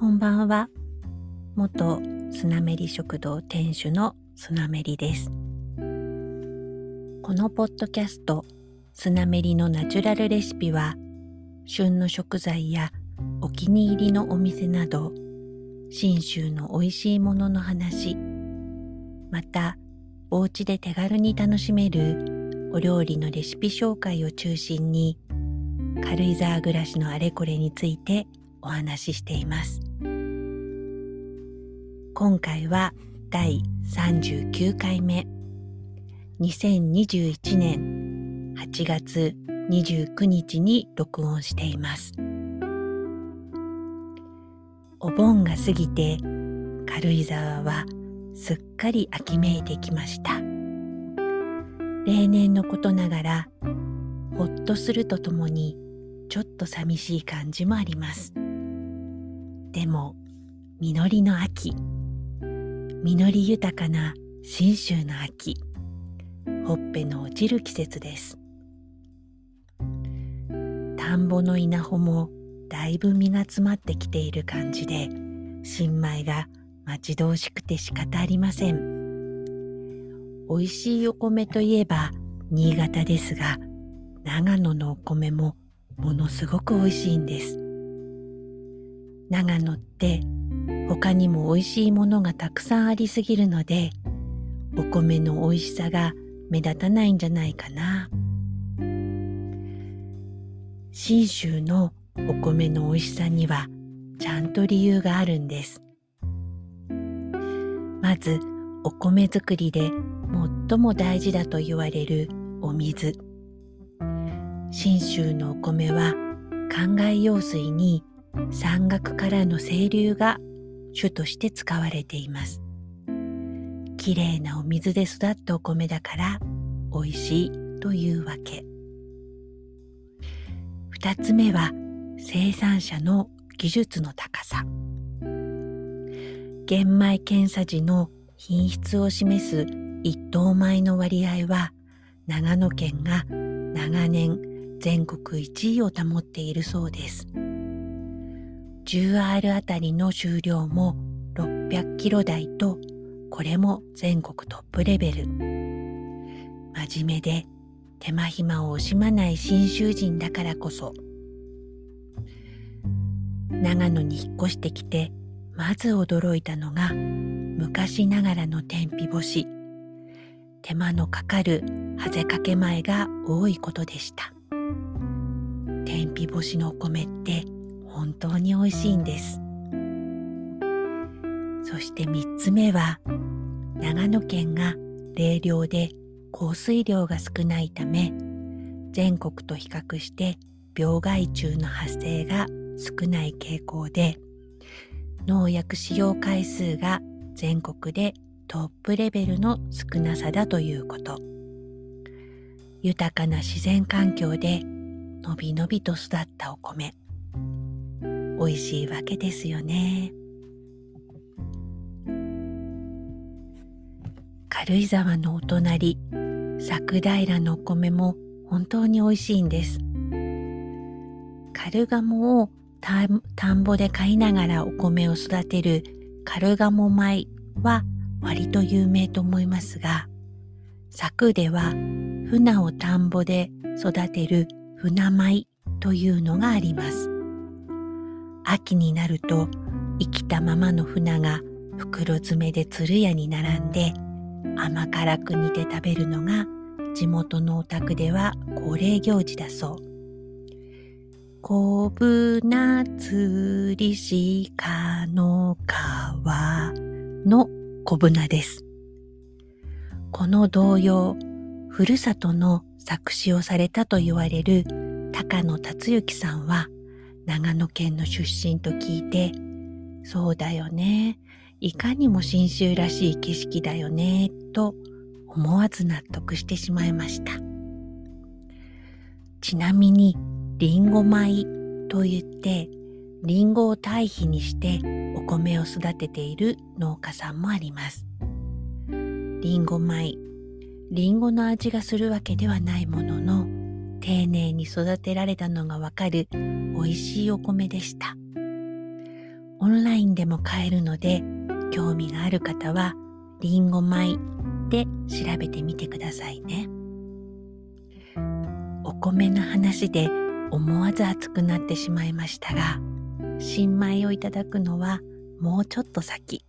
こんばんは。元スナメリ食堂店主のスナメリです。このポッドキャストスナメリのナチュラルレシピは旬の食材やお気に入りのお店など信州の美味しいものの話またお家で手軽に楽しめるお料理のレシピ紹介を中心に軽井沢暮らしのあれこれについてお話ししています。今回は第39回目。2021年8月29日に録音しています。お盆が過ぎて軽井沢はすっかり秋めいてきました。例年のことながらほっとするとともにちょっと寂しい感じもあります。でも実りの秋。実り豊かな信州の秋。ほっぺの落ちる季節です。田んぼの稲穂もだいぶ実が詰まってきている感じで新米が待ち遠しくて仕方ありません。美味しいお米といえば新潟ですが長野のお米もものすごく美味しいんです。長野って他にも美味しいものがたくさんありすぎるのでお米の美味しさが目立たないんじゃないかな。信州のお米の美味しさにはちゃんと理由があるんです。まずお米作りで最も大事だと言われるお水。信州のお米は灌漑用水に山岳からの清流が主として使われています。きれいなお水で育ったお米だから美味しいというわけ。二つ目は生産者の技術の高さ。玄米検査時の品質を示す一等米の割合は長野県が長年全国1位を保っているそうです。10R あたりの収量も600キロ台とこれも全国トップレベル。真面目で手間暇を惜しまない信州人だからこそ。長野に引っ越してきてまず驚いたのが昔ながらの天日干し。手間のかかるハゼかけ前が多いことでした。天日干しのお米って本当に美味しいんです。そして3つ目は長野県が冷涼で降水量が少ないため全国と比較して病害虫の発生が少ない傾向で農薬使用回数が全国でトップレベルの少なさだということ。豊かな自然環境でのびのびと育ったお米。美味しいわけですよね。軽井沢のお隣、佐久平のお米も本当に美味しいんです。カルガモを田んぼで飼いながらお米を育てるカルガモ米は割と有名と思いますが、佐久では船を田んぼで育てる船米というのがあります。秋になると生きたままの船が袋詰めで鶴屋に並んで甘辛く煮て食べるのが地元のお宅では恒例行事だそう。小舟釣りしかの川の小舟です。この童謡、ふるさとの作詞をされたと言われる高野達之さんは長野県の出身と聞いて、そうだよね。いかにも信州らしい景色だよね、と思わず納得してしまいました。ちなみに、りんご米と言って、りんごを堆肥にしてお米を育てている農家さんもあります。りんご米、りんごの味がするわけではないものの、丁寧に育てられたのがわかる美味しいお米でした。オンラインでも買えるので興味がある方はりんご米で調べてみてくださいねお米の話で思わず熱くなってしまいましたが新米をいただくのはもうちょっと先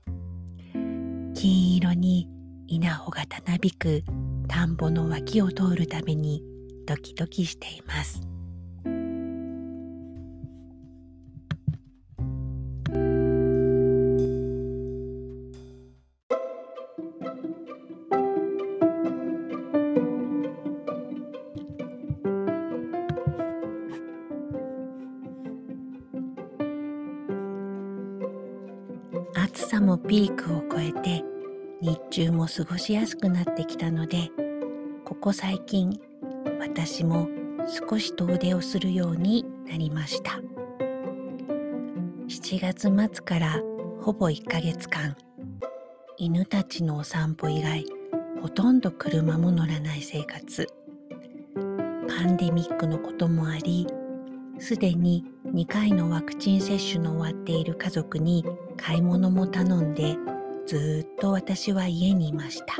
金色に稲穂がたなびく田んぼの脇を通るためにドキドキしています。暑さもピークを越えて日中も過ごしやすくなってきたのでここ最近私も少し遠出をするようになりました。7月末からほぼ1ヶ月間犬たちのお散歩以外ほとんど車も乗らない生活。パンデミックのこともありすでに2回のワクチン接種の終わっている家族に買い物も頼んでずっと私は家にいました。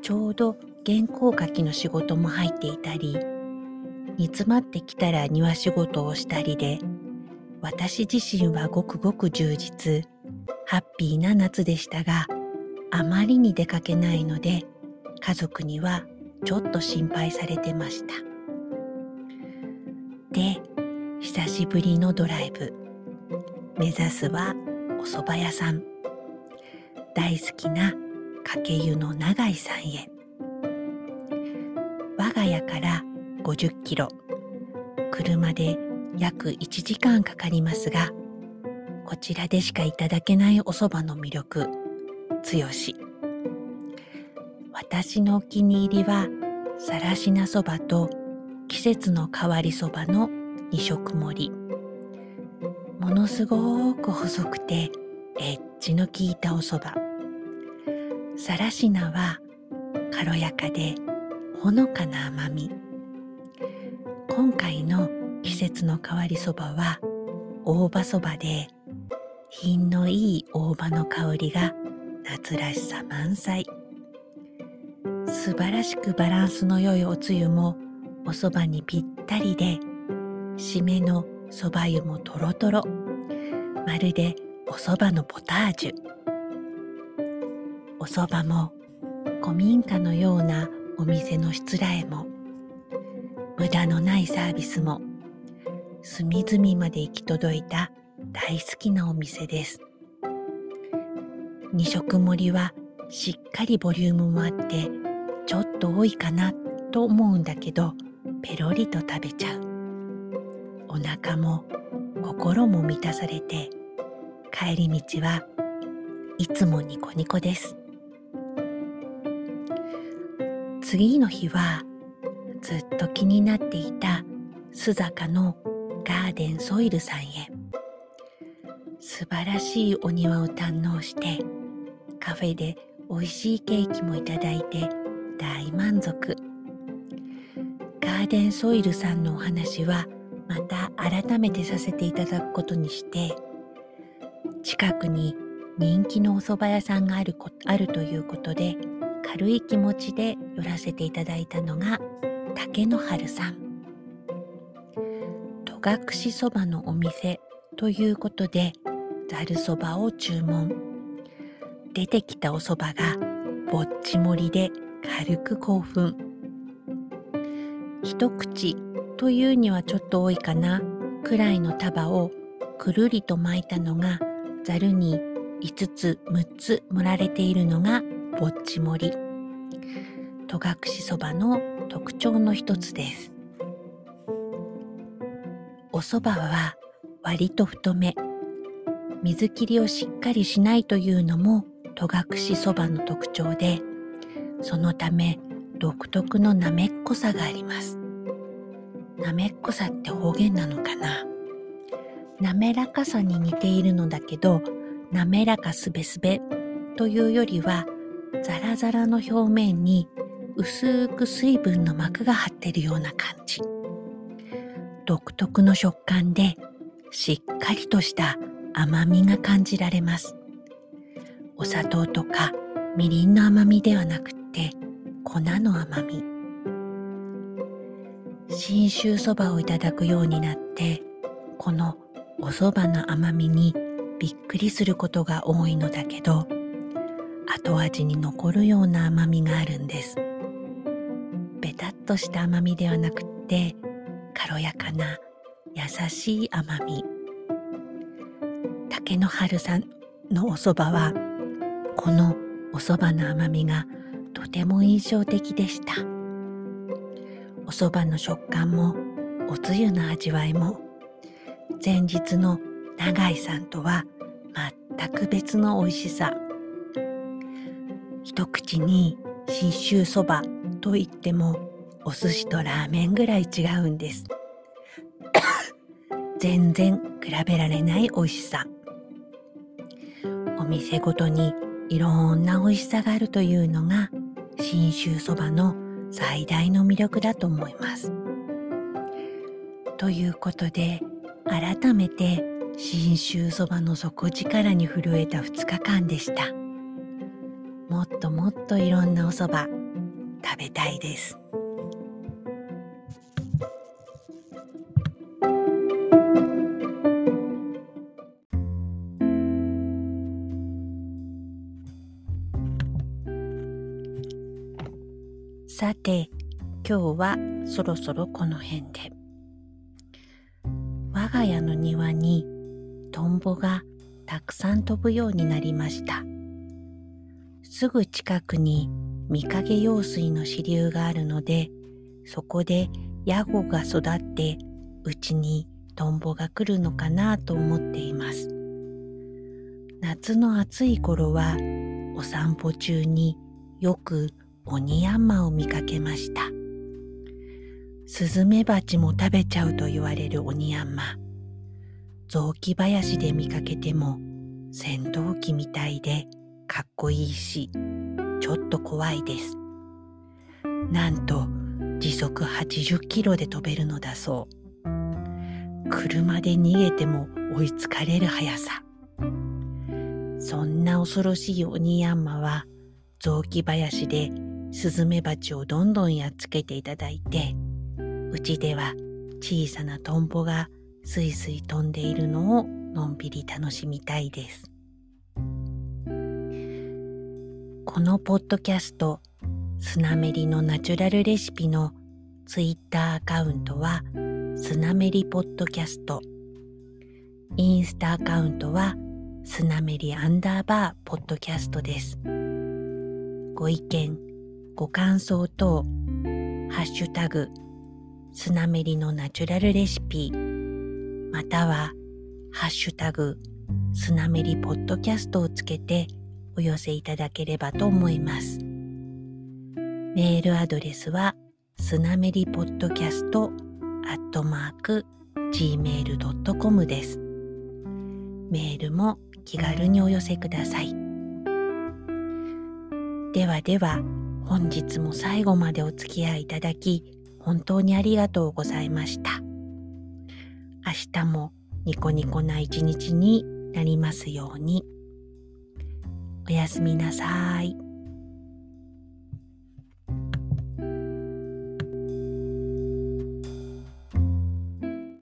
ちょうど原稿書きの仕事も入っていたり煮詰まってきたら庭仕事をしたりで私自身はごくごく充実ハッピーな夏でしたがあまりに出かけないので家族にはちょっと心配されてました。で久しぶりのドライブ。目指すはお蕎麦屋さん。大好きなかけ湯の長井さんへ。我が家から50キロ。車で約1時間かかりますがこちらでしかいただけないお蕎麦の魅力強し。私のお気に入りはさらしなそばと季節の変わりそばの二色盛り。ものすごく細くてエッジの効いたお蕎麦。さらしなは軽やかでほのかな甘み。今回の季節の変わりそばは大葉そばで品のいい大葉の香りが夏らしさ満載。素晴らしくバランスの良いおつゆもお蕎麦にぴったりで締めの蕎麦湯もとろとろまるでお蕎麦のポタージュ。お蕎麦も古民家のようなお店のしつらえも無駄のないサービスも隅々まで行き届いた大好きなお店です。二色盛りはしっかりボリュームもあってちょっと多いかなと思うんだけどペロリと食べちゃう。お腹も心も満たされて帰り道はいつもニコニコです。次の日はずっと気になっていた須坂のガーデンソイルさんへ。素晴らしいお庭を堪能してカフェで美味しいケーキもいただいて大満足。ガーデンソイルさんのお話はまた改めてさせていただくことにして近くに人気のお蕎麦屋さんがあるあるということで軽い気持ちで寄らせていただいたのが竹の春さん。戸隠そばのお店ということでざるそばを注文。出てきたお蕎麦がぼっち盛りで軽く興奮。一口というにはちょっと多いかな。くらいの束をくるりと巻いたのがざるに5つ6つ盛られているのがぼっち盛り。戸隠そばの特徴の一つです。お蕎麦は割と太め。水切りをしっかりしないというのも戸隠そばの特徴でそのため独特のなめっこさがあります。なめっこさって方言なのかな？滑らかさに似ているのだけど滑らかすべすべというよりはザラザラの表面に薄く水分の膜が張ってるような感じ独特の食感でしっかりとした甘みが感じられます。お砂糖とかみりんの甘みではなくて粉の甘み。信州そばをいただくようになってこのお蕎麦の甘みにびっくりすることが多いのだけど後味に残るような甘みがあるんです。ベタっとした甘みではなくって軽やかな優しい甘み。竹の春さんのお蕎麦はこのお蕎麦の甘みがとても印象的でした。お蕎麦の食感もおつゆの味わいも前日の永井さんとは全く別の美味しさ。一口に信州そばと言ってもお寿司とラーメンぐらい違うんです。全然比べられない美味しさ。お店ごとにいろんな美味しさがあるというのが信州そばの最大の魅力だと思います。ということで改めて信州そばの底力に震えた2日間でした。もっともっといろんなおそば食べたいですさて今日はそろそろこの辺で。我が家の庭にトンボがたくさん飛ぶようになりました。すぐ近くに御影用水の支流があるので、そこでヤゴが育ってうちにトンボが来るのかなと思っています。夏の暑い頃はお散歩中によくオニヤンマを見かけました。スズメバチも食べちゃうと言われるオニヤンマ。雑木林で見かけても戦闘機みたいでかっこいいし、ちょっと怖いです。なんと時速80キロで飛べるのだそう。車で逃げても追いつかれる速さ。そんな恐ろしいオニヤンマは雑木林でスズメバチをどんどんやっつけていただいてうちでは小さなトンボがスイスイ飛んでいるのをのんびり楽しみたいです。このポッドキャストスナメリのナチュラルレシピのツイッターアカウントはスナメリポッドキャストインスタアカウントはスナメリアンダーバーポッドキャストです。ご意見、ご感想等、ハッシュタグスナメリのナチュラルレシピ、または、ハッシュタグ、スナメリポッドキャストをつけてお寄せいただければと思います。メールアドレスは、スナメリポッドキャストアットマーク gmail.com です。メールも気軽にお寄せください。ではでは、本日も最後までお付き合いいただき、本当にありがとうございました。明日もニコニコな一日になりますように。おやすみなさい。